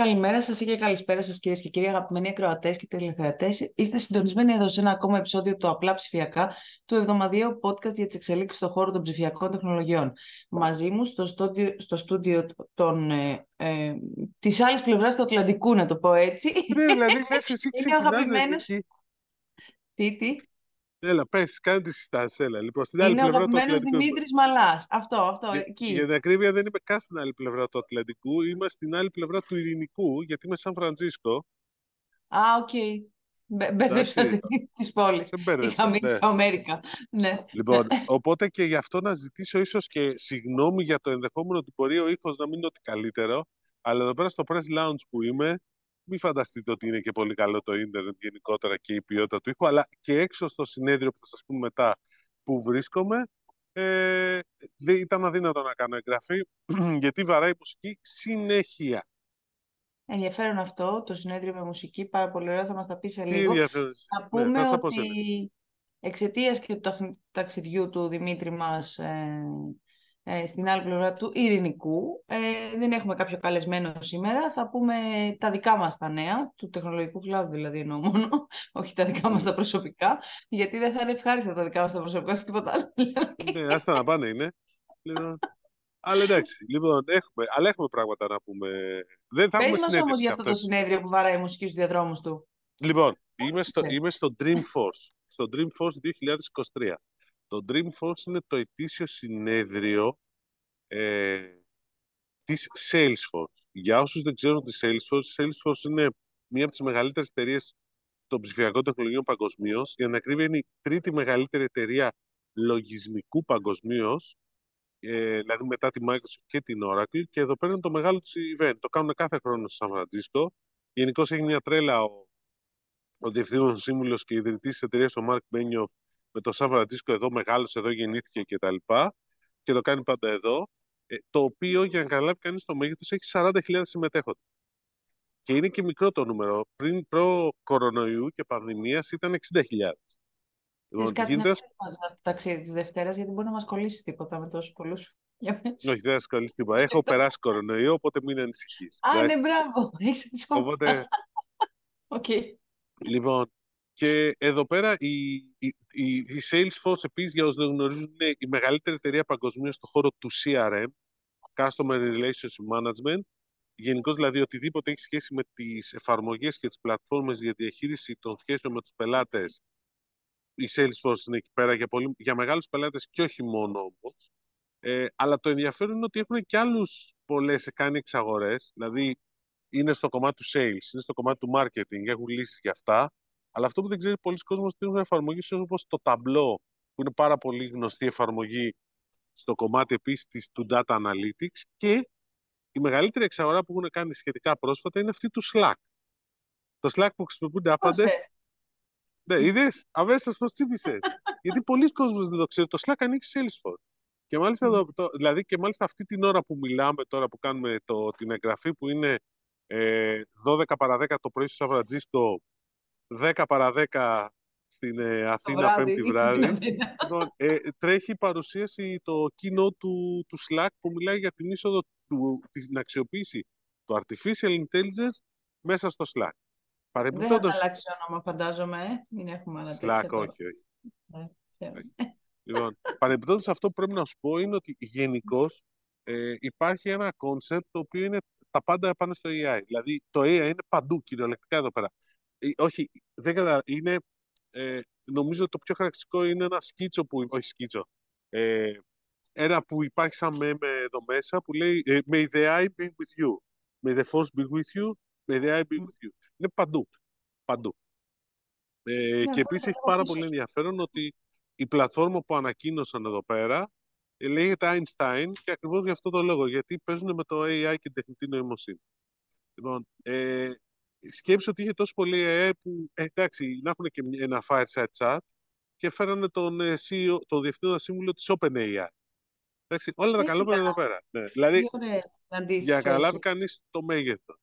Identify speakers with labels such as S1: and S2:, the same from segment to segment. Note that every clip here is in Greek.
S1: Καλημέρα σας και καλησπέρα σας, κυρίες και κύριοι, αγαπημένοι ακροατές και τηλεθεατές. Είστε συντονισμένοι εδώ σε ένα ακόμα επεισόδιο του Απλά Ψηφιακά, του εβδομαδιαίου podcast για τις εξελίξεις στον χώρο των ψηφιακών τεχνολογιών. Μαζί μου στο στούντιο, στο στούντιο των, ε, ε, της άλλης πλευράς του Ατλαντικού, να το πω έτσι.
S2: Ναι, δηλαδή λες εσύ
S1: Είναι ο αγαπημένο.
S2: εκεί.
S1: Τι, τι;
S2: Έλα, πες, κάνε τη συστάση, έλα. Λοιπόν, στην άλλη
S1: Είναι ο
S2: πλευρά του
S1: αγαπημένο
S2: Ατλαντικού.
S1: Δημήτρης Μαλάς. Αυτό, αυτό,
S2: Για,
S1: εκεί.
S2: για την ακρίβεια δεν είμαι καν στην άλλη πλευρά του Ατλαντικού, είμαι στην άλλη πλευρά του Ειρηνικού, γιατί είμαι Σαν Φραντζίσκο.
S1: Α, οκ. Μπε- Μπερδέψατε
S2: Εντάξει.
S1: τις πόλεις.
S2: Δεν μπέρδεψα.
S1: Είχαμε
S2: ναι.
S1: στο Αμέρικα. Ναι.
S2: Λοιπόν, οπότε και γι' αυτό να ζητήσω ίσως και συγγνώμη για το ενδεχόμενο ότι μπορεί ο ήχος να μην είναι ότι καλύτερο, αλλά εδώ πέρα στο Press Lounge που είμαι, μην φανταστείτε ότι είναι και πολύ καλό το ίντερνετ γενικότερα και η ποιότητα του ήχου, αλλά και έξω στο συνέδριο που θα σας πούμε μετά που βρίσκομαι, ε, δεν ήταν αδύνατο να κάνω εγγραφή, γιατί βαράει η μουσική συνέχεια.
S1: Ενδιαφέρον αυτό, το συνέδριο με μουσική, πάρα πολύ ωραίο, θα μας τα πει σε
S2: Τι
S1: λίγο.
S2: ενδιαφέρον.
S1: Θα
S2: Ναι,
S1: πούμε
S2: θα στα πω
S1: ότι
S2: σε λίγο.
S1: εξαιτίας και του ταχ- ταξιδιού του Δημήτρη μας ε, ε, στην άλλη πλευρά του Ειρηνικού, ε, δεν έχουμε κάποιο καλεσμένο σήμερα. Θα πούμε τα δικά μας τα νέα, του τεχνολογικού κλάδου δηλαδή εννοώ μόνο, όχι τα δικά μας τα προσωπικά, γιατί δεν θα είναι ευχάριστα τα δικά μας τα προσωπικά, όχι τίποτα άλλο.
S2: Ναι, άστα να πάνε είναι. Λοιπόν, αλλά εντάξει, λοιπόν, έχουμε, αλλά έχουμε πράγματα να πούμε. Δεν θα
S1: Πες
S2: έχουμε
S1: μας όμως
S2: συνέντευξη
S1: για αυτό
S2: αυτό.
S1: το συνέδριο που βαράει η μουσική στους διαδρόμους του.
S2: Λοιπόν, είμαι στο,
S1: Άσε.
S2: είμαι στο Dreamforce, στο Dreamforce 2023. Το Dreamforce είναι το ετήσιο συνέδριο ε, της Salesforce. Για όσους δεν ξέρουν τη Salesforce, Salesforce είναι μία από τις μεγαλύτερες εταιρείες των ψηφιακών τεχνολογιών παγκοσμίως. Για να ακρίβεια είναι η τρίτη μεγαλύτερη εταιρεία λογισμικού παγκοσμίως, ε, δηλαδή μετά τη Microsoft και την Oracle. Και εδώ πέρα είναι το μεγάλο του event. Το κάνουν κάθε χρόνο στο Σαν Φραντζίσκο. Γενικώς έχει μια τρέλα ο, ο διευθύνων σύμβουλος και ιδρυτής της εταιρείας, ο Μάρκ Μπένιοφ, με το Σαν Φραντζίσκο εδώ μεγάλο, εδώ γεννήθηκε κτλ. Και το κάνει πάντα εδώ. Ε, το οποίο, για να καταλάβει κανείς το μέγεθος, έχει 40.000 συμμετέχοντες. Και είναι και μικρό το νούμερο. Πριν προ-κορονοϊού και πανδημίας ήταν 60.000.
S1: Θες
S2: Λοιπόν,
S1: κάτι να
S2: γίνεται
S1: πεις μας για το ταξίδι της Δευτέρας, γιατί μπορεί να μας κολλήσει τίποτα με τόσους πολλούς. Για πες.
S2: Όχι, δεν θα σε κολλήσει τίποτα. Έχω περάσει κορονοϊό, οπότε μην ανησυχείς.
S1: Α, ναι, μπράβο. Έχεις αντισώματα.
S2: Οπότε,
S1: Οκ.
S2: λοιπόν, και εδώ πέρα η, η, η, η Salesforce επίσης, για όσους δεν γνωρίζουν, είναι η μεγαλύτερη εταιρεία παγκοσμίως στον χώρο του CRM, Customer Relationship Management. Γενικώς δηλαδή οτιδήποτε έχει σχέση με τις εφαρμογές και τις πλατφόρμες για διαχείριση των σχέσεων με τους πελάτες, η Salesforce είναι εκεί πέρα για, πολύ, για μεγάλους πελάτες και όχι μόνο όμως. Ε, αλλά το ενδιαφέρον είναι ότι έχουν και άλλους πολλές κάνει εξαγορές, δηλαδή είναι στο κομμάτι του sales, είναι στο κομμάτι του marketing, έχουν λύσεις για αυτά. Αλλά αυτό που δεν ξέρει πολλοί κόσμος είναι ότι έχουν εφαρμογές όπως το Tableau, που είναι πάρα πολύ γνωστή εφαρμογή στο κομμάτι επίσης του data analytics και η μεγαλύτερη εξαγορά που έχουν κάνει σχετικά πρόσφατα είναι αυτή του Slack. Το Slack που χρησιμοποιούνται άπαντες
S1: Δώσε.
S2: ναι, είδες, αμέσως πώς τσίπησες. Γιατί πολλοί κόσμοι δεν το ξέρουν. Το Slack ανοίξει Salesforce. Και μάλιστα,
S1: Μμ.
S2: το, το- δηλαδή, και μάλιστα αυτή την ώρα που μιλάμε τώρα που κάνουμε το, την εγγραφή που είναι ε, 12 παρα 10 το πρωί στο Σαν Φραντζίσκο, 10 παρα 10 στην ε,
S1: Το
S2: Αθήνα,
S1: βράδυ,
S2: Πέμπτη
S1: στην
S2: βράδυ.
S1: Αθήνα.
S2: Λοιπόν, ε, τρέχει η παρουσίαση το keynote του, του Slack που μιλάει για την είσοδο του, την αξιοποίηση του Artificial Intelligence μέσα στο Slack.
S1: Δεν θα
S2: Παρεμπιπτόντως,
S1: αλλάξει όνομα, φαντάζομαι. ε. Μην έχουμε άλλα
S2: Slack,
S1: τέτοια τώρα.
S2: όχι, όχι.
S1: Ναι, ξέρω.
S2: Λοιπόν, παρεμπιπτόντως αυτό που πρέπει να σου πω είναι ότι γενικώς ε, υπάρχει ένα concept το οποίο είναι τα πάντα πάνε στο AI. Δηλαδή το AI είναι παντού κυριολεκτικά εδώ πέρα. Ε, όχι, δεν κατα... είναι, ε, νομίζω ότι το πιο χαρακτηριστικό είναι ένα σκίτσο που, όχι σκίτσο, ε, ένα που υπάρχει σαν meme εδώ μέσα που λέει ε, May the eye be with you. May the force be with you. May the eye be
S1: Μμ.
S2: with you. Είναι παντού. Παντού. Ε,
S1: Ναι,
S2: και
S1: εγώ
S2: επίσης
S1: θα
S2: έχει
S1: το
S2: πάρα
S1: πίσω
S2: πολύ
S1: σου.
S2: ενδιαφέρον ότι η πλατφόρμα που ανακοίνωσαν εδώ πέρα ε, λέγεται Einstein και ακριβώς γι' αυτό το λόγο, γιατί παίζουν με το AI και την τεχνητή νοημοσύνη. Λοιπόν, ε, σκέψου ότι είχε τόσο πολύ AI που, ε, εντάξει, να έχουν και μια- ένα fireside chat και φέρανε τον ε, CEO, τον διευθύνοντα σύμβουλο της OpenAI. Εντάξει, όλα τα
S1: Τι
S2: καλόπερα εδώ
S1: ωραία,
S2: πέρα. Ναι. Δηλαδή,
S1: τι ωραίες
S2: για
S1: συναντήσεις
S2: να καταλάβει
S1: έχει.
S2: κανείς το μέγεθος.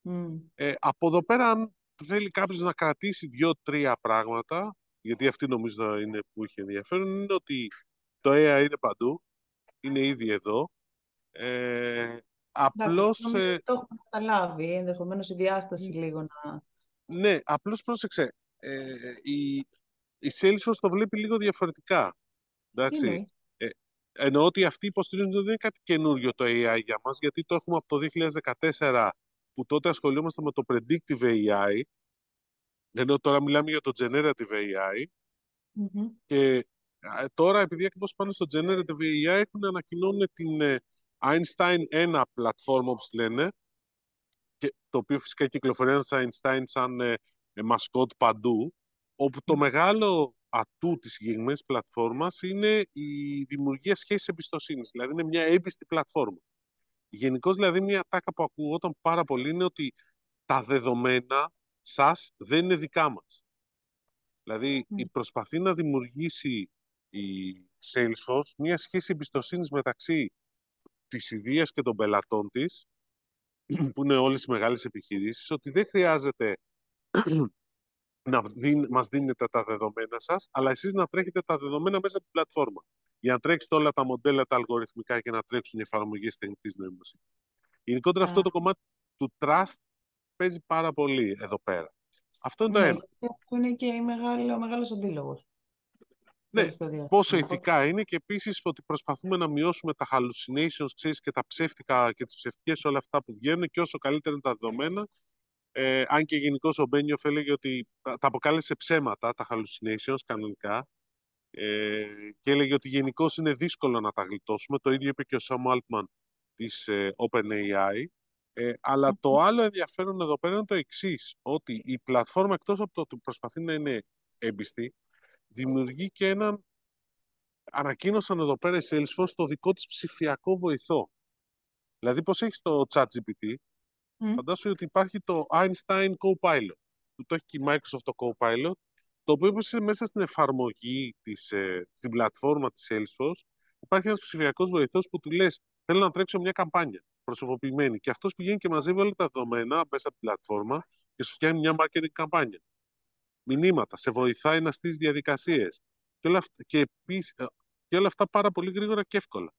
S1: Μμ.
S2: Ε, από εδώ πέρα, αν θέλει κάποιος να κρατήσει δύο-τρία πράγματα, γιατί αυτή νομίζω είναι που είχε ενδιαφέρον, είναι ότι το AI είναι παντού, είναι ήδη εδώ. Ε, Απλώς...
S1: νομίζω
S2: ε,
S1: ότι το έχουμε καταλάβει, ενδεχομένως η διάσταση
S2: Μ.
S1: λίγο να...
S2: ναι, απλώς πρόσεξε. Ε, η, η Salesforce το βλέπει λίγο διαφορετικά.
S1: Τι
S2: Εντάξει.
S1: εννοείς;
S2: Ε, εννοώ ότι αυτοί υποστηρίζουν ότι δεν είναι κάτι καινούριο το AI για μας, γιατί το έχουμε από το 2014 που τότε ασχολούμαστε με το Predictive AI, ενώ τώρα μιλάμε για το Generative AI.
S1: Μμμ.
S2: Και ε, τώρα, επειδή ακριβώς πάνε στο Generative AI, έχουν ανακοινώνουν την ε, Einstein 1 πλατφόρμα, όπως τη λένε, και, το οποίο φυσικά κυκλοφορεί ένας Einstein σαν ε, ε, μασκότ παντού, όπου το
S1: Μμ.
S2: μεγάλο ατού της συγκεκριμένης πλατφόρμας είναι η δημιουργία σχέσης εμπιστοσύνης, δηλαδή είναι μια έμπιστη πλατφόρμα. Γενικώς δηλαδή μια τάκα που ακουγόταν πάρα πολύ είναι ότι τα δεδομένα σας δεν είναι δικά μας. Δηλαδή,
S1: Μμ.
S2: η προσπαθεί να δημιουργήσει η Salesforce μια σχέση εμπιστοσύνης μεταξύ της ιδείας και των πελατών της, που είναι όλες οι μεγάλες επιχειρήσεις, ότι δεν χρειάζεται να δίν, μας δίνετε τα δεδομένα σας, αλλά εσείς να τρέχετε τα δεδομένα μέσα από την πλατφόρμα. Για να τρέξετε όλα τα μοντέλα, τα αλγοριθμικά και να τρέξουν οι εφαρμογές τεχνητής νοημοσύνης. Γενικότερα αυτό
S1: Α.
S2: το κομμάτι του trust παίζει πάρα πολύ εδώ πέρα. Αυτό είναι το
S1: Ναι,
S2: ένα.
S1: γιατί αυτό είναι και η μεγάλη, ο μεγάλος αντίλογος.
S2: Ναι,
S1: τελευταίο διάστημα.
S2: πόσο
S1: Οπότε-
S2: ηθικά είναι και επίσης ότι προσπαθούμε να μειώσουμε τα hallucinations, ξέρεις, και τα ψεύτικα και τις ψευτικές όλα αυτά που βγαίνουν και όσο καλύτερα είναι τα δεδομένα. Ε, αν και γενικώς ο Μπένιοφ έλεγε ότι τα τα αποκάλεσε ψέματα, τα hallucinations κανονικά. Ε, και έλεγε ότι γενικώς είναι δύσκολο να τα γλιτώσουμε. Το ίδιο είπε και ο Sam Altman της ε, OpenAI. Ε, αλλά το άλλο ενδιαφέρον εδώ πέρα είναι το εξής, ότι η πλατφόρμα εκτός από το ότι προσπαθεί να είναι έμπιστη, δημιουργεί και έναν, ανακοίνωσαν εδώ πέρα η Salesforce το δικό της ψηφιακό βοηθό. Δηλαδή πώς έχεις το ChatGPT,
S1: Μμ.
S2: φαντάσου ότι υπάρχει το Einstein Copilot, που το έχει και η Microsoft το Copilot, το οποίο επίσης μέσα στην εφαρμογή, της, ε, στην πλατφόρμα της Salesforce, υπάρχει ένας ψηφιακός βοηθός που του λες θέλω να τρέξω μια καμπάνια προσωποποιημένη και αυτός πηγαίνει και μαζεύει όλα τα δεδομένα μέσα από την πλατφόρμα και σου φτιάχνει μια marketing καμπάνια. Μηνύματα, σε βοηθάει να στήσει διαδικασίες και όλα, αυτά, και, επίσης, ε, και όλα αυτά πάρα πολύ γρήγορα και εύκολα.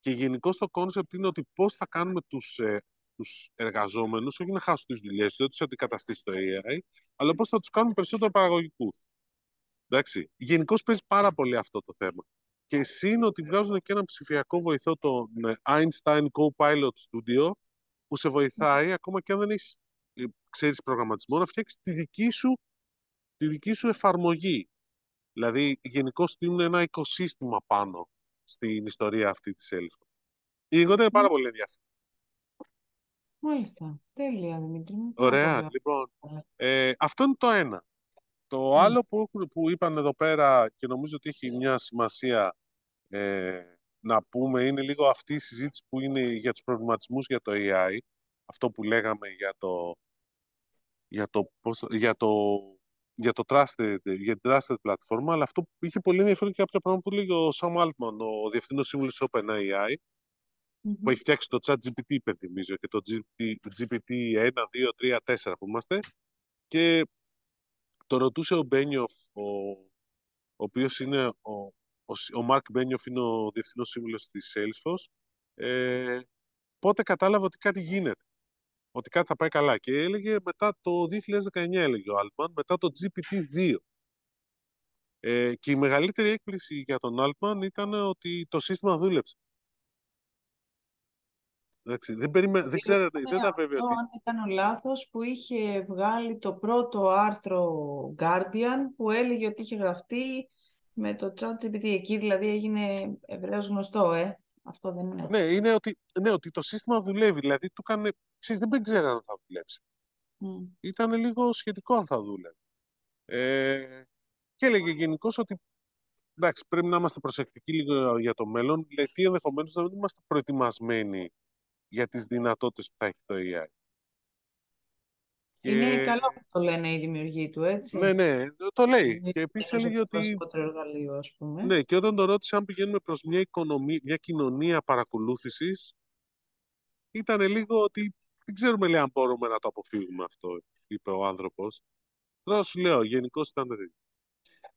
S2: Και γενικώ το concept είναι ότι πώς θα κάνουμε τους, ε, τους εργαζόμενους, όχι να χάσουν τις δουλειές τους, δεν τους αντικαταστήσει το AI, αλλά πώς θα τους κάνουμε περισσότερο παραγωγικούς. Εντάξει. Γενικώς παίζει πάρα πολύ αυτό το θέμα. Και συν ότι βγάζουν και ένα ψηφιακό βοηθό, τον ε, Einstein Copilot Studio, που σε βοηθάει, ακόμα και αν δεν έχεις, ε, ξέρεις προγραμματισμό, να φτιάξεις τη δική σου, τη δική σου εφαρμογή. Δηλαδή, γενικώ στείλουν ένα οικοσύστημα πάνω στην ιστορία αυτή της Salesforce. Γενικότερα είναι πάρα πολύ ενδιαφέρον.
S1: Μάλιστα. Τέλεια, Δημήτρη μου. Πάρα
S2: Ωραία,
S1: πολύ
S2: λοιπόν.
S1: ωραία.
S2: Ε, αυτό είναι το ένα. Το
S1: Μμ.
S2: άλλο που, έχουν- που είπαν εδώ πέρα και νομίζω ότι έχει μια σημασία ε, να πούμε είναι λίγο αυτή η συζήτηση που είναι για τους προβληματισμούς για το AI. Αυτό που λέγαμε για το, για το, πώς το- για το, για το trusted, για την trusted πλατφόρμα, αλλά αυτό που είχε πολύ ενδιαφέρον και κάποια πράγματα που λέγει ο Sam Altman, ο διευθύνος σύμβουλος της OpenAI,
S1: Μμμ.
S2: που έχει φτιάξει το ChatGPT, υπενθυμίζω, και το GPT 1, 2, 3, 4 που είμαστε. Και το ρωτούσε ο Μπένιοφ, ο, ο οποίος είναι ο, ο, Σ- ο Μαρκ Μπένιοφ είναι ο διευθυνός σύμβουλος της Salesforce, ε, πότε κατάλαβε ότι κάτι γίνεται, ότι κάτι θα πάει καλά. Και έλεγε μετά το 2019, έλεγε ο Altman, μετά το GPT-2. Ε, και η μεγαλύτερη έκπληξη για τον Altman ήταν ότι το σύστημα δούλεψε. Εντάξει, δεν, περιμέ... δεν, ξέρανε,
S1: Ήταν
S2: δεν τα
S1: αυτό,
S2: βέβαια ότι...
S1: αν δεν κάνω λάθος, που είχε βγάλει το πρώτο άρθρο Guardian που έλεγε ότι είχε γραφτεί με το ChatGPT. Εκεί δηλαδή έγινε ευρέως γνωστό, ε. Αυτό δεν είναι.
S2: Ναι, είναι ότι, ναι, ότι το σύστημα δουλεύει. Δηλαδή, του έκανε... Ξέρεις, δεν ξέρανε αν θα δουλέψει.
S1: Μμ.
S2: Ήταν λίγο σχετικό αν θα δούλευε. Ε, και έλεγε γενικώς ότι εντάξει, πρέπει να είμαστε προσεκτικοί λίγο για το μέλλον, γιατί ενδεχομένως να μην είμαστε προετοιμασμένοι για τις δυνατότητες που θα έχει το AI.
S1: Είναι
S2: Και...
S1: καλό που το λένε οι δημιουργοί του, έτσι.
S2: Ναι, ναι, το λέει.
S1: Είναι
S2: Και επίσης
S1: όσο
S2: έλεγε
S1: το
S2: ότι
S1: βασικότερο εργαλείο, ας πούμε.
S2: Ναι, και όταν το ρώτησε αν πηγαίνουμε προς μια, οικονομία, μια κοινωνία παρακολούθησης, ήταν λίγο ότι δεν ξέρουμε λέει, αν μπορούμε να το αποφύγουμε αυτό, είπε ο άνθρωπος. Τώρα σου λέω, γενικώς ήταν τέτοιο.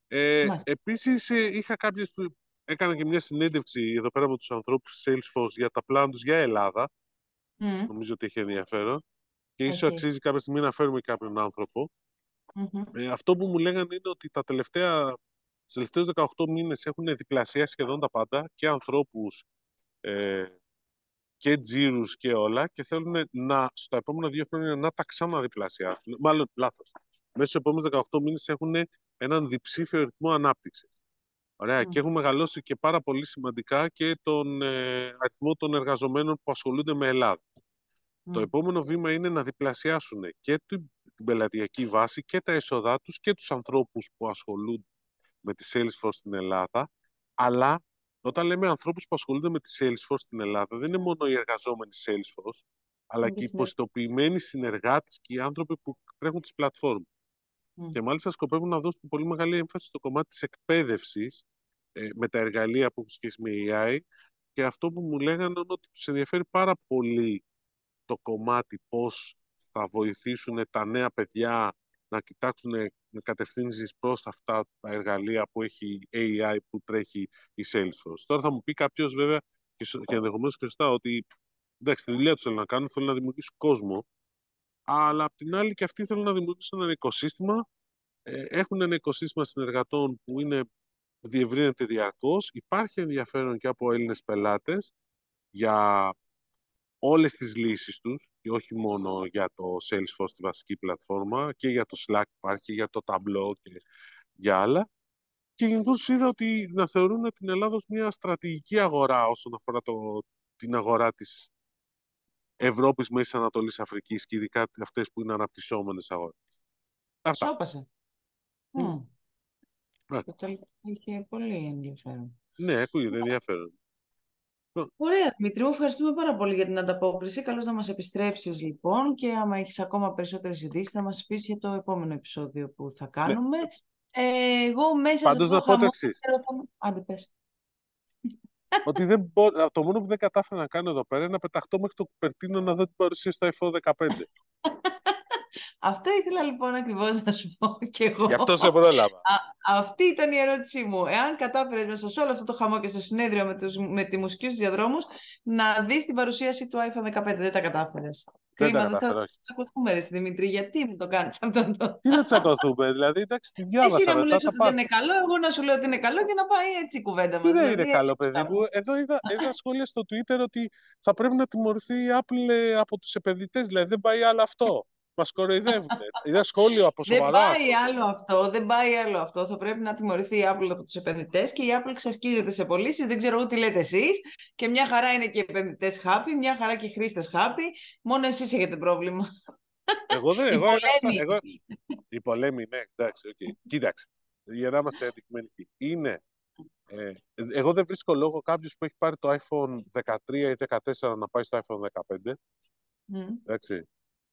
S2: Ε,
S1: Μάλιστα.
S2: επίσης, ε, είχα κάποιες που έκανα και μια συνέντευξη εδώ πέρα με τους ανθρώπους της Salesforce για τα πλάνα τους για Ελλάδα
S1: Μμ.
S2: Νομίζω ότι έχει ενδιαφέρον. Και ίσως
S1: Έχει.
S2: αξίζει κάποια στιγμή να φέρουμε κάποιον άνθρωπο.
S1: Μμμ.
S2: Ε, αυτό που μου λέγανε είναι ότι τα τελευταία, στους τελευταίους 18 μήνες έχουν διπλασιάσει σχεδόν τα πάντα και ανθρώπους ε, και τζίρους και όλα και θέλουν να, στα επόμενα δύο χρόνια να τα ξαναδιπλασιάσουν. Μάλλον, λάθος. Μέσα στους επόμενους 18 μήνες έχουν έναν διψήφιο ρυθμό ανάπτυξης. Ωραία.
S1: Μμ.
S2: Και έχουν μεγαλώσει και πάρα πολύ σημαντικά και τον ε, αριθμό των εργαζομένων που ασχολούνται με Ελλάδα. Το
S1: Μμ.
S2: επόμενο βήμα είναι να διπλασιάσουν και την την πελατειακή βάση και τα έσοδά τους και τους ανθρώπους που ασχολούνται με τη Salesforce στην Ελλάδα. Αλλά όταν λέμε ανθρώπους που ασχολούνται με τη Salesforce στην Ελλάδα, δεν είναι μόνο οι εργαζόμενοι Salesforce, αλλά
S1: Είναι
S2: και
S1: και
S2: οι
S1: συνεργ-
S2: υποστοποιημένοι συνεργάτες και οι άνθρωποι που τρέχουν τις πλατφόρμες.
S1: Μμ.
S2: Και μάλιστα σκοπεύουν να δώσουν πολύ μεγάλη έμφαση στο κομμάτι της εκπαίδευσης ε, με τα εργαλεία που έχουν σχέση με AI και αυτό που μου λέγανε είναι ότι τους ενδιαφέρει πάρα πολύ το κομμάτι πώς θα βοηθήσουν τα νέα παιδιά να κοιτάξουν με κατευθύνσεις προς αυτά τα εργαλεία που έχει AI που τρέχει η Salesforce. Τώρα θα μου πει κάποιος βέβαια και, σω- και ενδεχομένως και σωστά ότι εντάξει, τη δουλειά τους θέλουν να κάνουν, θέλουν να δημιουργήσουν κόσμο, αλλά απ' την άλλη και αυτοί θέλουν να δημιουργήσουν ένα οικοσύστημα. Ε, έχουν ένα οικοσύστημα συνεργατών που είναι, διευρύνεται διαρκώς. Υπάρχει ενδιαφέρον και από Έλληνες πελάτες για όλες τις λύσεις τους και όχι μόνο για το Salesforce, τη βασική πλατφόρμα, και για το Slack υπάρχει, και για το Tableau και για άλλα. Και γενικώ είδα ότι να θεωρούν την Ελλάδα ως μια στρατηγική αγορά όσον αφορά το, την αγορά της Ευρώπης, Μέσης Ανατολής, Αφρικής και ειδικά αυτές που είναι αναπτυσσόμενες αγορές. Αυτά.
S1: Σώπασε.
S2: Μμ.
S1: Μμ.
S2: Ναι.
S1: Το τελευταίο είχε πολύ ενδιαφέρον.
S2: Ναι, ακούγεται ενδιαφέρον.
S1: Ωραία, Δημήτρη, μου ευχαριστούμε πάρα πολύ για την ανταπόκριση. Καλώς να μας επιστρέψεις λοιπόν και άμα έχεις ακόμα περισσότερες ειδήσεις θα μας πεις για το επόμενο επεισόδιο που θα κάνουμε. Ε, εγώ μέσα σε
S2: Ναι. Πάντως
S1: αυτό
S2: να
S1: το
S2: πω το
S1: χαμό...
S2: εξής.
S1: Άντε πες.
S2: ότι δεν μπο... το μόνο που δεν κατάφερα να κάνω εδώ πέρα είναι να πεταχτώ μέχρι το Κουπερτίνο να δω την παρουσία στο iPhone 15.
S1: Αυτό ήθελα λοιπόν ακριβώς να σου πω και εγώ.
S2: Γι' αυτό σε πρόλαβα.
S1: Α, αυτή ήταν η ερώτησή μου. Εάν κατάφερες μέσα σε όλο αυτό το χαμό και στο συνέδριο με, τους, με τη μουσική στους διαδρόμους να δεις την παρουσίαση του iPhone 15. Δεν τα κατάφερες.
S2: Δεν τα
S1: Κρίμα, δεν θα
S2: κατάφερα, όχι.
S1: τσακωθούμε ρε Δημήτρη. Γιατί μου το κάνεις αυτό το...
S2: Τι να τσακωθούμε, δηλαδή, εντάξει, τη
S1: Εσύ
S2: διάβασα
S1: να μου
S2: μετά,
S1: λες
S2: θα
S1: ότι
S2: πάω.
S1: δεν είναι καλό, εγώ να σου λέω ότι είναι καλό και να πάει έτσι η κουβέντα
S2: Τι
S1: μας.
S2: δεν
S1: Δηλαδή,
S2: είναι καλό, παιδί
S1: αυτά.
S2: μου. Εδώ είδα, είδα σχόλια στο Twitter ότι θα πρέπει να τιμωρηθεί η Apple ε, από τους επενδυτές. Δηλαδή, δεν πάει άλλο αυτό. Μας κοροϊδεύουν. είδα σχόλιο από
S1: Δεν
S2: σοβαρό
S1: πάει
S2: άκρο.
S1: άλλο αυτό, δεν πάει άλλο αυτό. Θα πρέπει να τιμωρηθεί η Apple από τους επενδυτές και η Apple ξασκίζεται σε πωλήσεις. Δεν ξέρω εγώ τι λέτε εσείς. Και μια χαρά είναι και οι επενδυτές happy, μια χαρά και οι χρήστες happy. Μόνο εσείς έχετε πρόβλημα.
S2: Εγώ δεν,
S1: Οι
S2: εγώ έγραψα,
S1: πολλοί.
S2: εγώ, οι πολλοί, ναι, εντάξει, οκ. Κοίταξε, για να είμαστε αντικειμενικοί. Είναι, ε, εγώ δεν βρίσκω λόγο κάποιος που έχει πάρει το iPhone 13 ή 14 να πάει στο iPhone 15,
S1: Μμ.
S2: εντάξει.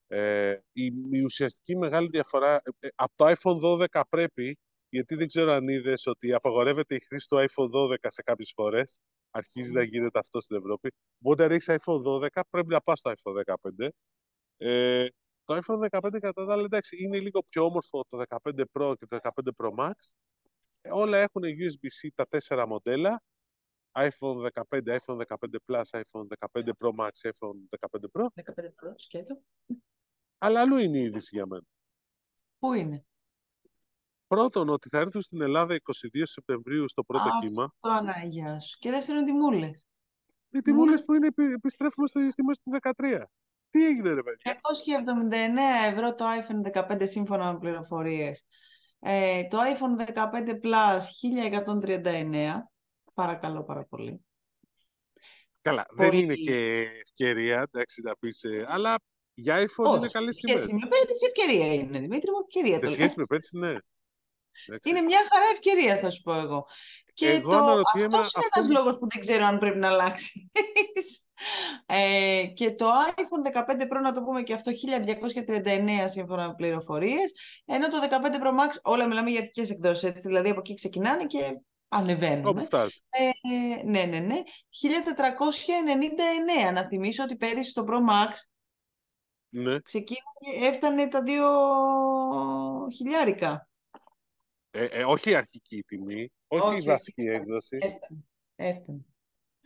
S2: Ε, η, η ουσιαστική μεγάλη διαφορά, ε, ε, από το iPhone 12 πρέπει, γιατί δεν ξέρω αν είδες ότι απαγορεύεται η χρήση του iPhone 12 σε κάποιες χώρες, αρχίζει να γίνεται αυτό στην Ευρώπη. Οπότε αν έχεις iPhone 12 πρέπει να πας στο iPhone 15. Ε, το iPhone 15 κατά τα άλλα εντάξει, είναι λίγο πιο όμορφο το 15 Pro και το 15 Pro Max. Ε, όλα έχουν USB-C τα τέσσερα μοντέλα. iPhone 15, iPhone 15 Plus, iPhone 15 Pro Max, iPhone 15 Pro.
S1: 15 Pro, σκέτο.
S2: Αλλά αλλού είναι η είδηση για μένα.
S1: Πού είναι;
S2: Πρώτον, ότι θα έρθουν στην Ελλάδα 22 Σεπτεμβρίου στο πρώτο
S1: Α,
S2: κύμα.
S1: Το Αναγιά σου. Και δεύτερον, τι μου λες.
S2: Οι τιμούλες που είναι, επι- επιστρέφουμε στις τιμές του 13. Τι έγινε ρε παιδιά;
S1: 279 ευρώ το iPhone 15 σύμφωνα με πληροφορίες. Ε, το iPhone 15 Plus 1139. Παρακαλώ πάρα πολύ.
S2: Καλά, δεν
S1: Πολύ.
S2: είναι και ευκαιρία, εντάξει, να πεις, ε, αλλά για iPhone είναι
S1: Όχι,
S2: καλές
S1: σε σχέση
S2: τιμές.
S1: με πέρυσι ευκαιρία είναι, Δημήτρη μου, ευκαιρία το
S2: Σε
S1: λέω.
S2: σχέση με πέρσι, ναι. Εντάξει.
S1: Είναι μια χαρά ευκαιρία, θα σου πω εγώ. Και
S2: Εγώ
S1: το,
S2: αναρωτιέμαι
S1: αυτός είναι
S2: αυτό
S1: ένας
S2: που-
S1: λόγος που δεν ξέρω αν πρέπει να αλλάξει. ε, και το iPhone 15 Pro, να το πούμε και αυτό, 1239 σύμφωνα με πληροφορίες, ενώ το 15 Pro Max, όλα μιλάμε για αρχικές εκδόσεις, έτσι, δηλαδή από εκεί ξεκινάνε και
S2: Όπου
S1: ανεβαίνουν.
S2: φτάσεις.
S1: Ε, ναι, ναι, ναι. 1499. Να θυμίσω ότι πέρυσι το Pro Max
S2: Ναι.
S1: ξεκίνησε, έφτανε τα δύο χιλιάρικα.
S2: Ε, ε, όχι η αρχική τιμή, όχι,
S1: Όχι,
S2: η βασική
S1: όχι.
S2: έκδοση.
S1: Έφτανε. Ε, Έφτανε.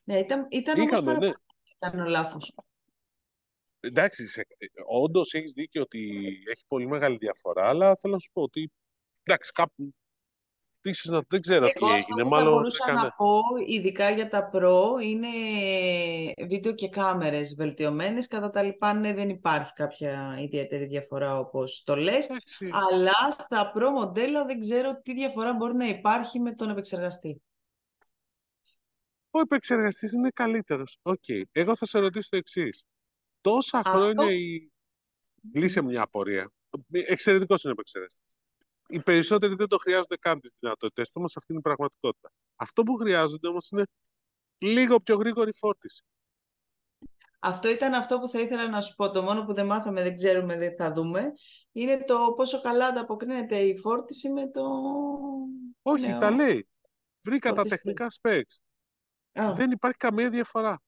S1: Ναι, ήταν, ήταν όμως
S2: Είχαμε,
S1: παραπάνω,
S2: ναι.
S1: αν δεν κάνω λάθος.
S2: Εντάξει, σε, όντως έχεις δίκιο ότι έχει πολύ μεγάλη διαφορά, αλλά θέλω να σου πω ότι εντάξει, κάπου ίσως να δεν ξέρω
S1: Εγώ
S2: τι
S1: αυτό
S2: έγινε.
S1: που θα
S2: Μάλλον
S1: μπορούσα
S2: έκανε...
S1: να πω, ειδικά για τα Pro, είναι βίντεο και κάμερες βελτιωμένες. Κατά τα λοιπά, ναι, δεν υπάρχει κάποια ιδιαίτερη διαφορά όπως το λες.
S2: Εντάξει,
S1: Αλλά στα Pro μοντέλα δεν ξέρω τι διαφορά μπορεί να υπάρχει με τον επεξεργαστή.
S2: ο επεξεργαστής είναι καλύτερος. Οκ. Εγώ θα σε ρωτήσω το εξής. Τόσα
S1: Αυτό
S2: χρόνια η... λύσε μια απορία. Εξαιρετικός είναι ο επεξεργαστής. Οι περισσότεροι δεν το χρειάζονται καν τις δυνατότητες του, όμως αυτή είναι η πραγματικότητα. Αυτό που χρειάζονται όμως είναι λίγο πιο γρήγορη φόρτιση.
S1: Αυτό ήταν αυτό που θα ήθελα να σου πω. Το μόνο που δεν μάθαμε, δεν ξέρουμε, δεν θα δούμε, είναι το πόσο καλά ανταποκρίνεται η φόρτιση με το
S2: Όχι,
S1: νέο
S2: τα λέει. Βρήκα τα
S1: φορτιστή.
S2: τεχνικά specs.
S1: Α,
S2: Δεν υπάρχει καμία διαφορά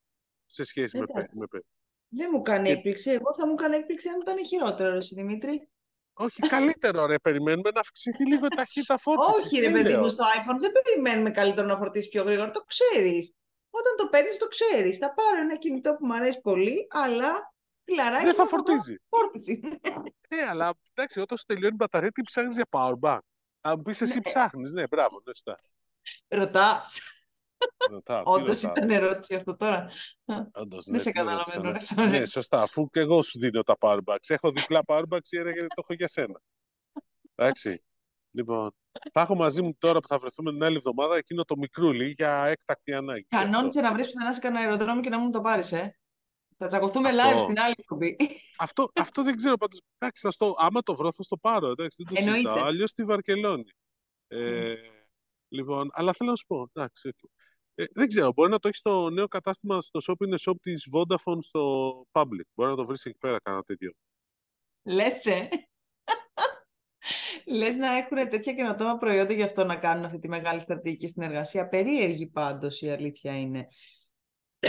S2: σε σχέση με, πε-
S1: εντάξει.
S2: με πε-
S1: Δεν μου κάνει
S2: Και
S1: έκπληξη. Εγώ θα μου κάνει έκπληξη αν ήταν χειρότερο, ρε εσύ, Δημήτρη.
S2: Όχι καλύτερο, ρε. Περιμένουμε να αυξηθεί λίγο η ταχύτητα φόρτισης.
S1: Όχι, ρε
S2: Δεν
S1: παιδί μου,
S2: λέω.
S1: στο iPhone δεν περιμένουμε καλύτερο να φορτίσει πιο γρήγορα. Το ξέρεις. Όταν το παίρνεις, το ξέρεις. Θα πάρω ένα κινητό που μου αρέσει πολύ, αλλά φιλαράκι
S2: Δεν θα
S1: μου θα βάλω
S2: φορτίζει.
S1: φόρτιση.
S2: Ναι, αλλά εντάξει, όταν σου τελειώνει η μπαταρία, τι ψάχνεις για power bank. Αν μου πεις εσύ
S1: Ναι,
S2: ψάχνεις, ναι, μπράβο, ναι, σωστά.
S1: Ρωτά.
S2: Ρωτάω, τι
S1: Όντως
S2: ρωτάω.
S1: ήταν ερώτηση αυτό τώρα. Α,
S2: Όντως,
S1: Δεν
S2: ναι,
S1: σε
S2: τι ερώτησα,
S1: καταλαβαίνω,
S2: ναι.
S1: ρε,
S2: Ναι,
S1: sorry.
S2: σωστά, αφού και εγώ σου δίνω τα power banks. Έχω διπλά power banks, η έρευνα το έχω για σένα. Εντάξει. Λοιπόν, θα έχω μαζί μου τώρα που θα βρεθούμε την άλλη εβδομάδα εκείνο το μικρούλι για έκτακτη ανάγκη. γι' αυτό.
S1: Κανόνισε να βρεις πουθενά σε κανένα αεροδρόμιο και να μου το πάρεις, ε. Θα τσακωθούμε live
S2: Αυτό,
S1: στην άλλη εκπομπή.
S2: αυτό, αυτό δεν ξέρω πάντως. Εντάξει, θα στο, άμα το βρω θα στο πάρω, εντάξει, δεν το συζητάω.
S1: Εννοείται.
S2: Αλλιώς στη Βαρκελόνη.
S1: Μμ.
S2: Ε, λοιπόν, αλλά θέλω να σου πω, εντάξει, οκ. Ε, δεν ξέρω, μπορεί να το έχεις στο νέο κατάστημα, στο shop είναι shop της Vodafone στο Public. Μπορεί να το βρεις εκεί πέρα, κανένα τέτοιο.
S1: Λες, ε. Λες να έχουν τέτοια καινοτόμα προϊόντα γι' αυτό να κάνουν αυτή τη μεγάλη στρατηγική συνεργασία. Περίεργη πάντως η αλήθεια είναι.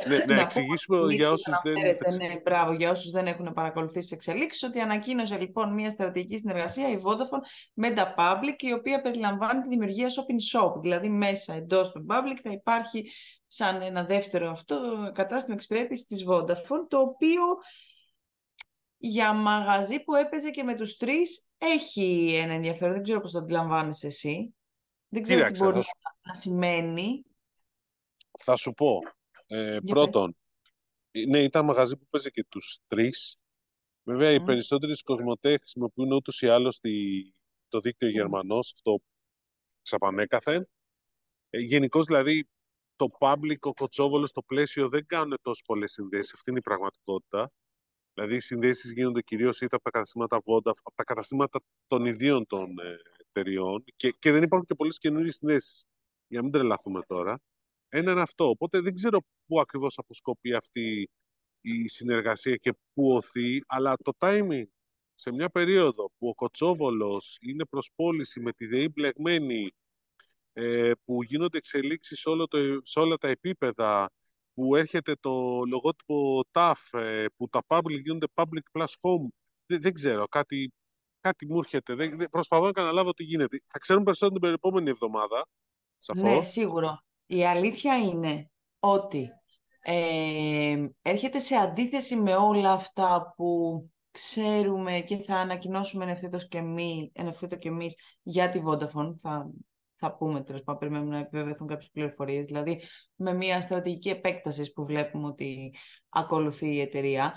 S2: Ναι, να
S1: Να πούμε
S2: εξηγήσουμε
S1: ότι
S2: για
S1: Δημήτρη
S2: όσους δεν...
S1: αναφέρεται, ναι, μπράβο, για όσους δεν έχουν παρακολουθήσει τις εξελίξεις, ότι ανακοίνωσε λοιπόν μια στρατηγική συνεργασία η Vodafone με τα Public, η οποία περιλαμβάνει τη δημιουργία shopping shop, δηλαδή μέσα εντός του Public θα υπάρχει σαν ένα δεύτερο αυτό κατάστημα εξυπηρέτησης της Vodafone, το οποίο για μαγαζί που έπαιζε και με τους τρεις έχει ένα ενδιαφέρον. Δεν ξέρω πώς το αντιλαμβάνεσαι εσύ. Δεν ξέρω τι
S2: Κοίταξε,
S1: μπορεί
S2: θα σου,
S1: να, να σημαίνει.
S2: θα σου πω. Ε,
S1: Για πες.
S2: πρώτον, ε, ναι, ήταν μαγαζί που παίζει και τους τρεις. Βέβαια, οι
S1: Μμ,
S2: περισσότεροι κοσμοτέ χρησιμοποιούν ούτως ή άλλως τη, το δίκτυο
S1: μμ,
S2: Γερμανός, αυτό ξαπανέκαθεν. Ε, Γενικώς δηλαδή το public, ο Κοτσόβολος, το πλαίσιο δεν κάνουν τόσο πολλές συνδέσεις. Αυτή είναι η πραγματικότητα. Δηλαδή οι συνδέσεις γίνονται κυρίως είτε από τα καταστήματα Vodafone, από τα καταστήματα των ιδίων των ε, εταιριών και, και δεν υπάρχουν και πολλές καινούριες συνδέσεις. Για να μην τρελαθούμε τώρα. Ένα είναι αυτό. Οπότε δεν ξέρω πού ακριβώς αποσκοπεί αυτή η συνεργασία και πού οθεί, αλλά το timing σε μια περίοδο που ο Κοτσόβολος είναι προς πώληση με τη ΔΕΗ μπλεγμένη, ε, που γίνονται εξελίξεις σε, όλο το, σε όλα τα επίπεδα, που έρχεται το λογότυπο TAF, ε, που τα public γίνονται public plus home, δεν, δεν ξέρω, κάτι, κάτι μου έρχεται. Δεν, δεν- προσπαθώ να καταλάβω τι γίνεται. Θα ξέρουμε περισσότερο την επόμενη εβδομάδα,
S1: Ναι,
S2: σαφώς.
S1: Σίγουρο. Η αλήθεια είναι ότι ε, έρχεται σε αντίθεση με όλα αυτά που ξέρουμε και θα ανακοινώσουμε εν ευθέτως και, εμεί, εν ευθέτω και εμείς για τη Vodafone. Θα, θα πούμε τέλος πάντων, περιμένουμε να επιβεβαιωθούν κάποιες πληροφορίες. Δηλαδή με μια στρατηγική επέκτασης που βλέπουμε ότι ακολουθεί η εταιρεία.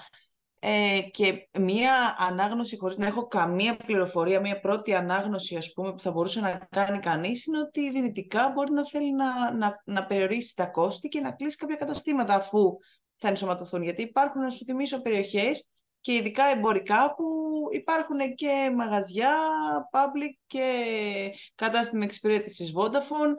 S1: Ε, και μία ανάγνωση χωρίς να έχω καμία πληροφορία, μία πρώτη ανάγνωση ας πούμε που θα μπορούσε να κάνει κανείς είναι ότι δυνητικά μπορεί να θέλει να, να, να περιορίσει τα κόστη και να κλείσει κάποια καταστήματα αφού θα ενσωματωθούν. Γιατί υπάρχουν, να σου θυμίσω, περιοχές και ειδικά εμπορικά που υπάρχουν και μαγαζιά, public και κατάστημα εξυπηρέτησης Vodafone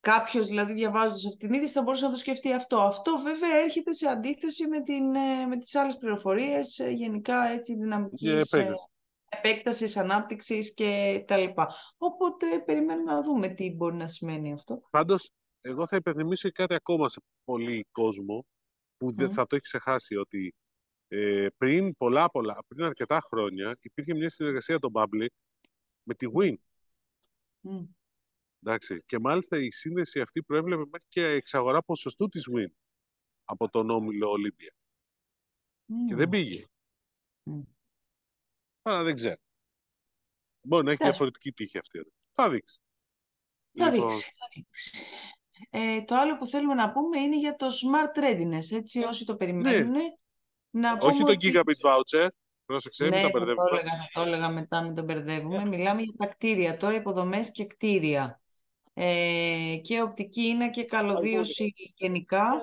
S1: Κάποιος δηλαδή διαβάζοντας αυτή την είδηση θα μπορούσε να το σκεφτεί αυτό. Αυτό βέβαια έρχεται σε αντίθεση με, την, ε, με τις άλλες πληροφορίες ε, γενικά έτσι
S2: Για
S1: δυναμικής ε,
S2: επέκτασης.
S1: επέκτασης, ανάπτυξης και τα λοιπά. Οπότε περιμένουμε να δούμε τι μπορεί να σημαίνει αυτό.
S2: Πάντως, εγώ θα υπενθυμίσω και κάτι ακόμα σε πολύ κόσμο που δεν
S1: Μμ,
S2: θα το έχει ξεχάσει ότι ε, πριν πολλά πολλά, πριν αρκετά χρόνια υπήρχε μια συνεργασία των Public με τη
S1: μμ,
S2: Win.
S1: μμ.
S2: Εντάξει. Και μάλιστα η σύνδεση αυτή προέβλεπε μέχρι και εξαγορά ποσοστού της Win από τον όμιλο Olympia. Και δεν πήγε.
S1: Mm.
S2: Άρα δεν ξέρω. Μπορεί να έχει
S1: Εντάξει.
S2: διαφορετική τύχη αυτή. εδώ. Θα δείξει.
S1: Θα
S2: Λοιπόν,
S1: δείξει, θα δείξει. Ε, το άλλο που θέλουμε να πούμε είναι για το smart readiness, έτσι όσοι το περιμένουν. Να πούμε
S2: Ναι. όχι το
S1: ότι...
S2: gigabit voucher. Πρόσεξε, μην
S1: Ναι,
S2: τα
S1: θα το
S2: μπερδεύουμε.
S1: έλεγα, θα το έλεγα μετά, μην τον μπερδεύουμε. Μιλάμε για τα κτίρια, τώρα υποδομές και κτίρια. Ε, και οπτική είναι και καλωδίωση γενικά,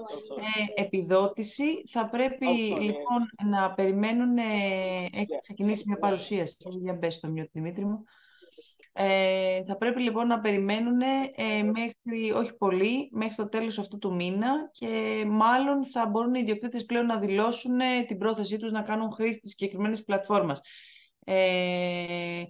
S1: ε, επιδότηση. Θα πρέπει λοιπόν να περιμένουν, ε, έχει ξεκινήσει μια παρουσίαση, για μπες στο μυαλό Δημήτρη μου. Ε, θα πρέπει λοιπόν να περιμένουν ε, μέχρι, όχι πολύ, μέχρι το τέλος αυτού του μήνα και μάλλον θα μπορούν οι ιδιοκτήτες πλέον να δηλώσουν ε, την πρόθεσή τους να κάνουν χρήση της συγκεκριμένης πλατφόρμας. Ε,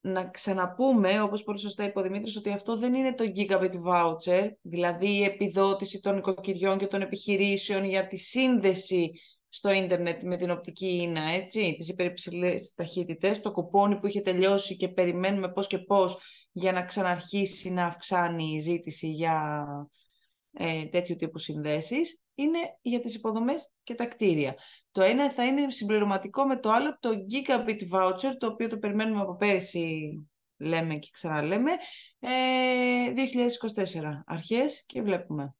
S1: να ξαναπούμε, όπως πολύ σωστά είπε ο Δημήτρης, ότι αυτό δεν είναι το gigabit voucher, δηλαδή η επιδότηση των οικοκυριών και των επιχειρήσεων για τη σύνδεση στο ίντερνετ με την οπτική ίνα, έτσι, τις υπερυψηλές ταχύτητες, το κουπόνι που είχε τελειώσει και περιμένουμε πώς και πώς για να ξαναρχίσει να αυξάνει η ζήτηση για ε, τέτοιου τύπου συνδέσεις, είναι για τις υποδομές και τα κτίρια. Το ένα θα είναι συμπληρωματικό με το άλλο, το Gigabit Voucher, το οποίο το περιμένουμε από πέρυσι, λέμε και ξαναλέμε, ε, 2024 αρχές και βλέπουμε.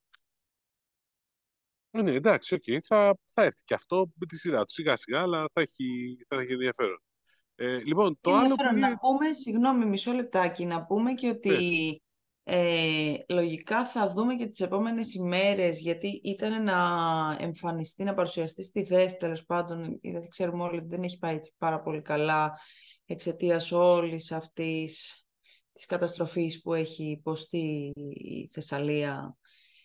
S2: Ε, Ναι, εντάξει, οκ. Θα, θα έρθει και αυτό με τη σειρά του σιγά σιγά, αλλά θα έχει, θα έχει ενδιαφέρον. Ε, λοιπόν, το
S1: Είναι
S2: άλλο που
S1: ενδιαφέρον
S2: είναι...
S1: να πούμε, συγγνώμη μισό λεπτάκι, να πούμε και ότι
S2: Πες.
S1: Ε, λογικά θα δούμε και τις επόμενες ημέρες, γιατί ήταν να εμφανιστεί, να παρουσιαστεί στη ΔΕΘ, τέλος πάντων, γιατί ξέρουμε όλοι ότι δεν έχει πάει έτσι πάρα πολύ καλά εξαιτίας όλης αυτής της καταστροφής που έχει υποστεί η Θεσσαλία.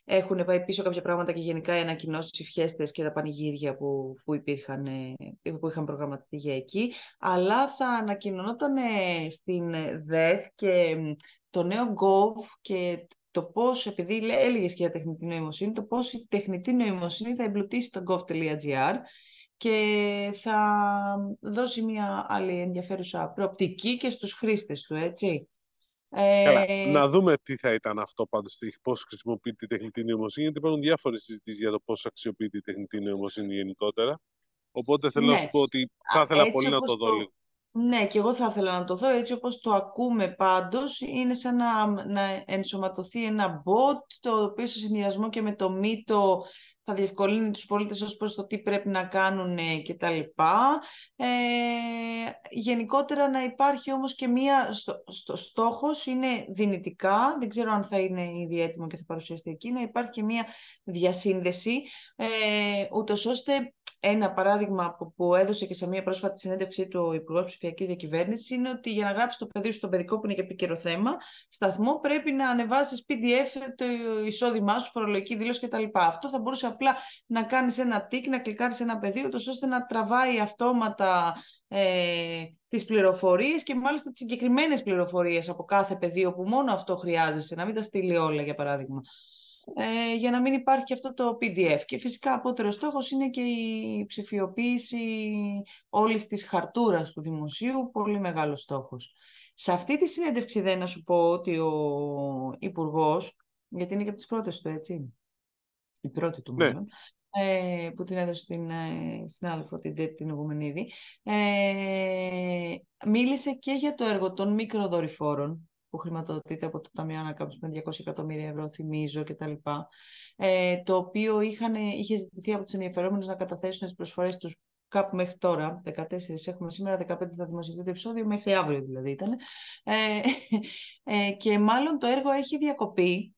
S1: Έχουν πάει πίσω κάποια πράγματα και γενικά οι ανακοινώσεις, οι φιέστες και τα πανηγύρια που, που, υπήρχαν, ε, που είχαν προγραμματιστεί για εκεί. Αλλά θα ανακοινωνόταν ε, στην ΔΕΘ και μ, το νέο Gov και το πώς, επειδή λέ- έλεγες και για τεχνητή νοημοσύνη, το πώς η τεχνητή νοημοσύνη θα εμπλουτίσει το gov.gr και θα δώσει μια άλλη ενδιαφέρουσα προοπτική και στους χρήστες του, έτσι.
S2: Καλά,
S1: Ε,
S2: να δούμε τι θα ήταν αυτό πάντως, τι- πώς χρησιμοποιείται η τεχνητή νοημοσύνη, γιατί υπάρχουν διάφορες συζητήσεις για το πώς αξιοποιείται η τεχνητή νοημοσύνη γενικότερα. Οπότε θέλω να
S1: ναι.
S2: σου πω ότι θα ήθελα
S1: Έτσι
S2: πολύ να
S1: όπως
S2: το δω
S1: το-
S2: λίγο.
S1: Ναι, και εγώ θα ήθελα να το δω έτσι όπως το ακούμε πάντως. Είναι σαν να, να ενσωματωθεί ένα bot, το οποίο σε συνδυασμό και με το μύτο θα διευκολύνει τους πολίτες ως προς το τι πρέπει να κάνουν και τα λοιπά. Ε, γενικότερα να υπάρχει όμως και μία, στο, στο, στόχος είναι δυνητικά, δεν ξέρω αν θα είναι ήδη έτοιμο και θα παρουσιαστεί εκεί, να υπάρχει και μία διασύνδεση, ε, ούτως ώστε ένα παράδειγμα που, που έδωσε και σε μια πρόσφατη συνέντευξή του ο Υπουργός Ψηφιακής Διακυβέρνησης είναι ότι για να γράψεις το παιδί σου στο παιδικό που είναι και επίκαιρο θέμα, σταθμό πρέπει να ανεβάσεις PDF το εισόδημά σου, φορολογική δήλωση κτλ. Αυτό θα μπορούσε απλά να κάνεις ένα τικ, να κλικάρεις ένα πεδίο, ούτως ώστε να τραβάει αυτόματα ε, τις πληροφορίες και μάλιστα τις συγκεκριμένες πληροφορίες από κάθε πεδίο που μόνο αυτό χρειάζεσαι, να μην τα στείλει όλα για παράδειγμα ε, για να μην υπάρχει αυτό το PDF. Και φυσικά απότερος στόχος είναι και η ψηφιοποίηση όλης της χαρτούρας του δημοσίου, πολύ μεγάλος στόχος. Σε αυτή τη συνέντευξη δεν να σου πω ότι ο υπουργός, γιατί είναι και από τις πρώτες του, έτσι, η πρώτη του
S2: Ναι.
S1: μάλλον, ε, που την έδωσε στην ε, συνάδελφο την Τέτη την Ουγουμενίδη, ε, μίλησε και για το έργο των μικροδορυφόρων, που χρηματοδοτείται από το Ταμείο Ανακάμψης με 200 εκατομμύρια ευρώ, θυμίζω κτλ. Ε, το οποίο είχαν, είχε ζητηθεί από τους ενδιαφερόμενους να καταθέσουν τις προσφορές τους κάπου μέχρι τώρα, 14 έχουμε σήμερα, 15 θα δημοσιευτεί το επεισόδιο, μέχρι αύριο δηλαδή ήταν. Ε, ε, και μάλλον το έργο έχει διακοπεί,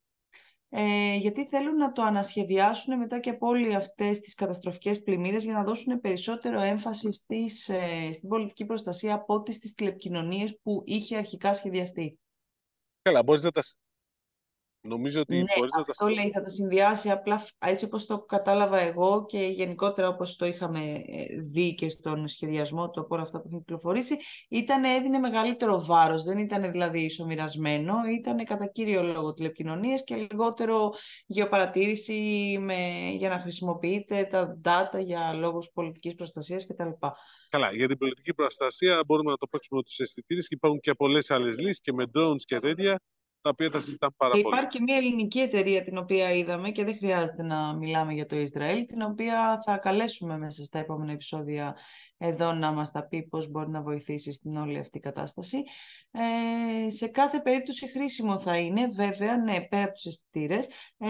S1: ε, γιατί θέλουν να το ανασχεδιάσουν μετά και από όλες αυτές τις καταστροφικές πλημμύρες για να δώσουν περισσότερο έμφαση στις, ε, στην πολιτική προστασία από ό,τι στις τηλεπικοινωνίες που είχε αρχικά σχεδιαστεί.
S2: Καλά, μπορείς να τα... σ- Νομίζω ότι
S1: Ναι,
S2: μπορείς να τα...
S1: αυτό λέει, θα τα συνδυάσει απλά φ- έτσι όπως το κατάλαβα εγώ και γενικότερα όπως το είχαμε ε, δει και στον σχεδιασμό του από όλα αυτά που έχουν κυκλοφορήσει, ήταν, έδινε μεγαλύτερο βάρος, δεν ήταν δηλαδή ισομοιρασμένο, ήταν κατά κύριο λόγο τηλεπικοινωνίες και λιγότερο γεωπαρατήρηση με, για να χρησιμοποιείτε τα data για λόγους πολιτικής προστασίας κτλ.
S2: Καλά, για την πολιτική προστασία μπορούμε να το παίξουμε με τους αισθητήρες και υπάρχουν και πολλές άλλες λύσεις και με drones και τέτοια τα οποία τα συζητάμε πάρα πολύ.
S1: Υπάρχει και μια ελληνική εταιρεία την οποία είδαμε και δεν χρειάζεται να μιλάμε για το Ισραήλ, την οποία θα καλέσουμε μέσα στα επόμενα επεισόδια εδώ να μας τα πει πώς μπορεί να βοηθήσει στην όλη αυτή κατάσταση. Ε, σε κάθε περίπτωση χρήσιμο θα είναι, βέβαια, ναι, πέρα από τους αισθητήρες. Ε,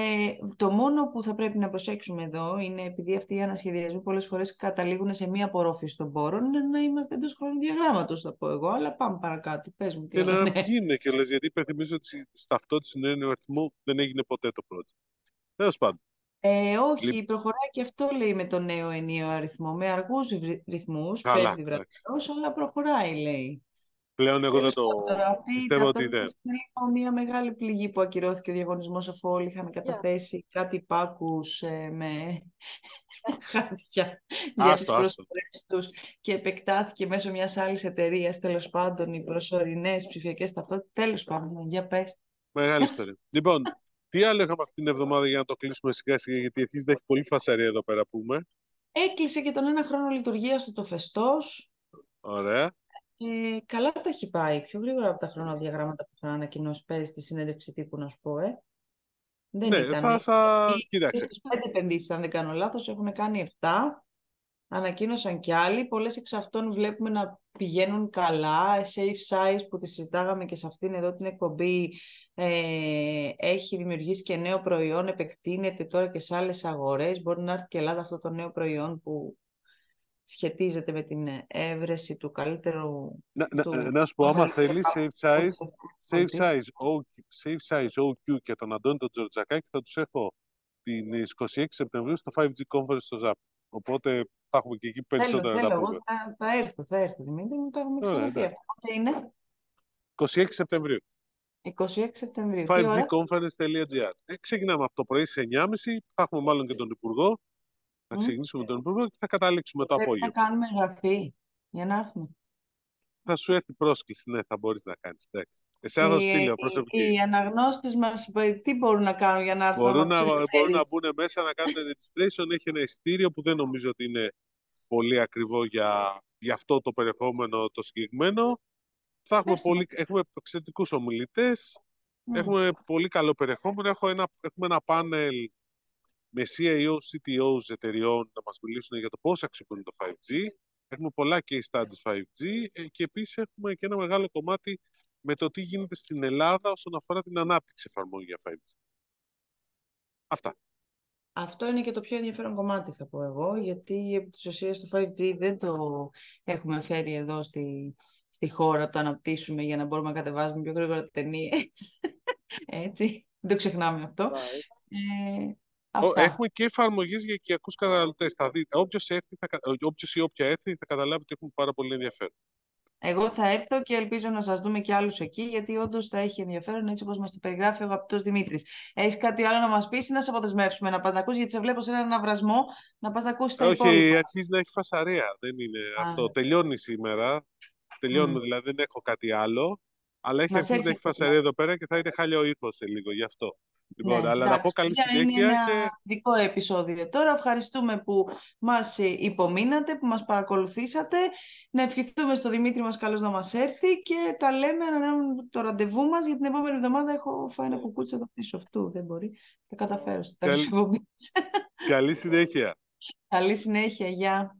S1: το μόνο που θα πρέπει να προσέξουμε εδώ είναι, επειδή αυτοί οι ανασχεδιασμοί πολλές φορές καταλήγουν σε μία απορρόφηση των πόρων, είναι να είμαστε εντός χρονοδιαγράμματος, θα πω εγώ, αλλά πάμε παρακάτω. Πες μου τι
S2: Και να
S1: ναι.
S2: γίνει και λες, γιατί υπενθυμίζω ότι στη ταυτότητα συνέννοιου αριθμού δεν έγινε ποτέ το project. Τέλος πάντων.
S1: Ε, όχι,
S2: Λοιπόν.
S1: προχωράει και αυτό λέει με το νέο ενίο αριθμό, με αργούς ρυ- ρυθμούς,
S2: Καλά,
S1: πέφτει
S2: εντάξει.
S1: βραδινός, αλλά προχωράει λέει.
S2: Πλέον εγώ δεν
S1: Τέλος
S2: το
S1: πάντων, τώρα, αυτή η
S2: πιστεύω ότι
S1: ταυτότητα
S2: δεν.
S1: είναι λίγο μια μεγάλη πληγή που ακυρώθηκε ο διαγωνισμός αφού όλοι είχαν καταθέσει κάτι πάκους ε, με χάρτια για τις
S2: Άστο, άστο.
S1: προσφορές τους και επεκτάθηκε μέσω μιας άλλης εταιρείας τέλος πάντων οι προσωρινές ψηφιακές ταυτότητες. Τέλος πάντων, για πες.
S2: Μεγάλη ιστορία. λοιπόν, τι άλλο είχαμε αυτή την εβδομάδα για να το κλείσουμε σιγά σιγά, γιατί αρχίζει να έχει πολύ φασαρία εδώ πέρα που είμαι.
S1: Έκλεισε και τον ένα χρόνο λειτουργίας του το φεστός.
S2: Ωραία.
S1: Ε, καλά τα έχει πάει. Πιο γρήγορα από τα χρονοδιαγράμματα που είχαν ανακοινώσει πέρυσι στη συνέντευξη τύπου, να σου πω, ε. Δεν
S2: Ναι,
S1: ήταν.
S2: θα σα...
S1: Οι-
S2: Κοίταξε.
S1: Στις πέντε επενδύσεις, αν δεν κάνω λάθος, έχουν κάνει 7. Ανακοίνωσαν κι άλλοι. Πολλές εξ αυτών βλέπουμε να πηγαίνουν καλά. Safe Size που τη συζητάγαμε και σε αυτήν εδώ την εκπομπή ε, έχει δημιουργήσει και νέο προϊόν, επεκτείνεται τώρα και σε άλλες αγορές. Μπορεί να έρθει και Ελλάδα αυτό το νέο προϊόν που σχετίζεται με την έβρεση του καλύτερου
S2: Να, να,
S1: του-
S2: να σου πω, άμα
S1: αδελφού
S2: θέλεις safe size, safe
S1: ότι-
S2: size, OQ, safe size OQ και τον Αντώνη τον Τζορτζακάκη θα τους έχω την 26 Σεπτεμβρίου στο 5G Conference στο ZAP. Οπότε θα έχουμε και εκεί
S1: Θέλω,
S2: περισσότερα να
S1: θέλω,
S2: τα
S1: εγώ
S2: πούμε.
S1: θα, θα έρθω, θα έρθω, Δημήτρη μου, το έχουμε
S2: Ωραία,
S1: ξαναπεί
S2: εντάξει.
S1: αυτό. Πότε είναι;
S2: 26 Σεπτεμβρίου.
S1: 26 Σεπτεμβρίου. Τι ώρα;
S2: 5gconference.gr. Ε, ξεκινάμε από το πρωί σε 9.30. Θα έχουμε μάλλον και τον Υπουργό. Θα
S1: Μμ.
S2: ξεκινήσουμε με τον Υπουργό και θα καταλήξουμε το
S1: Πρέπει να
S2: απόγευμα.
S1: κάνουμε εγγραφή για να έρθουμε.
S2: Θα σου έρθει πρόσκληση, ναι, θα μπορείς να κάνεις. Εντάξει. Εσένα θα σου
S1: Οι,
S2: στείλω
S1: οι,
S2: προσωπική.
S1: οι αναγνώστες μας ε, τι μπορούν να κάνουν για να έρθουν
S2: Μπορούν
S1: άμα
S2: να,
S1: τους
S2: μπορούν
S1: ενδιαφέρει.
S2: να μπουν μέσα να κάνουν registration. Έχει ένα ειστήριο που δεν νομίζω ότι είναι πολύ ακριβό για, για αυτό το περιεχόμενο το συγκεκριμένο. Θα έχουμε,
S1: Πες το.
S2: πολύ, έχουμε εξαιρετικούς ομιλητές.
S1: Μμ.
S2: Έχουμε πολύ καλό περιεχόμενο. Έχω ένα, έχουμε ένα πάνελ με CIO, CTOs εταιριών να μας μιλήσουν για το πώς αξιοποιούν το 5G. Έχουμε πολλά case studies 5G ε, και επίσης έχουμε και ένα μεγάλο κομμάτι με το τι γίνεται στην Ελλάδα όσον αφορά την ανάπτυξη εφαρμογή για 5G. Αυτά.
S1: Αυτό είναι και το πιο ενδιαφέρον κομμάτι, θα πω εγώ, γιατί επί της ουσίας το 5G δεν το έχουμε φέρει εδώ στη, στη χώρα, το αναπτύσσουμε για να μπορούμε να κατεβάζουμε πιο γρήγορα ταινίες. Έτσι, δεν το ξεχνάμε αυτό. Ε,
S2: Ο-
S1: αυτά.
S2: Έχουμε και εφαρμογές για οικιακούς καταναλωτές. Όποιος ή όποια έρθει θα καταλάβει ότι έχουμε πάρα πολύ ενδιαφέρον.
S1: Εγώ θα έρθω και ελπίζω να σας δούμε και άλλους εκεί, γιατί όντως θα έχει ενδιαφέρον έτσι όπως μας το περιγράφει ο αγαπητός Δημήτρης. Έχεις κάτι άλλο να μας πεις ή να σε αποδεσμεύσουμε να πας να ακούσεις, γιατί σε βλέπω σε έναν αυρασμό, να πας να ακούσεις τα
S2: Όχι,
S1: υπόλοιπα.
S2: αρχίζει να έχει φασαρία. Δεν είναι
S1: Α.
S2: αυτό. Τελειώνει σήμερα. Τελειώνουμε,
S1: Μμ.
S2: δηλαδή δεν έχω κάτι άλλο. Αλλά έχει
S1: Μας
S2: αρχίσει να έχει
S1: έρχεται
S2: φασαρία εδώ πέρα και θα είναι χάλια ο ήχο σε λίγο γι' αυτό. Λοιπόν,
S1: Ναι,
S2: αλλά να πω
S1: εντάξει,
S2: καλή
S1: παιδιά, είναι
S2: συνέχεια
S1: ένα
S2: και
S1: δικό επεισόδιο τώρα. Ευχαριστούμε που μας ε, υπομείνατε, που μας παρακολουθήσατε. Να ευχηθούμε στο Δημήτρη μας καλώς να μας έρθει και τα λέμε, ανανεώνουμε το ραντεβού μας για την επόμενη εβδομάδα. Έχω φάει ένα κουκούτσι εδώ πίσω αυτού, δεν μπορεί. Θα καταφέρω στο τέλος της
S2: Καλή-
S1: εκπομπής.
S2: καλή συνέχεια.
S1: Καλή συνέχεια, γεια.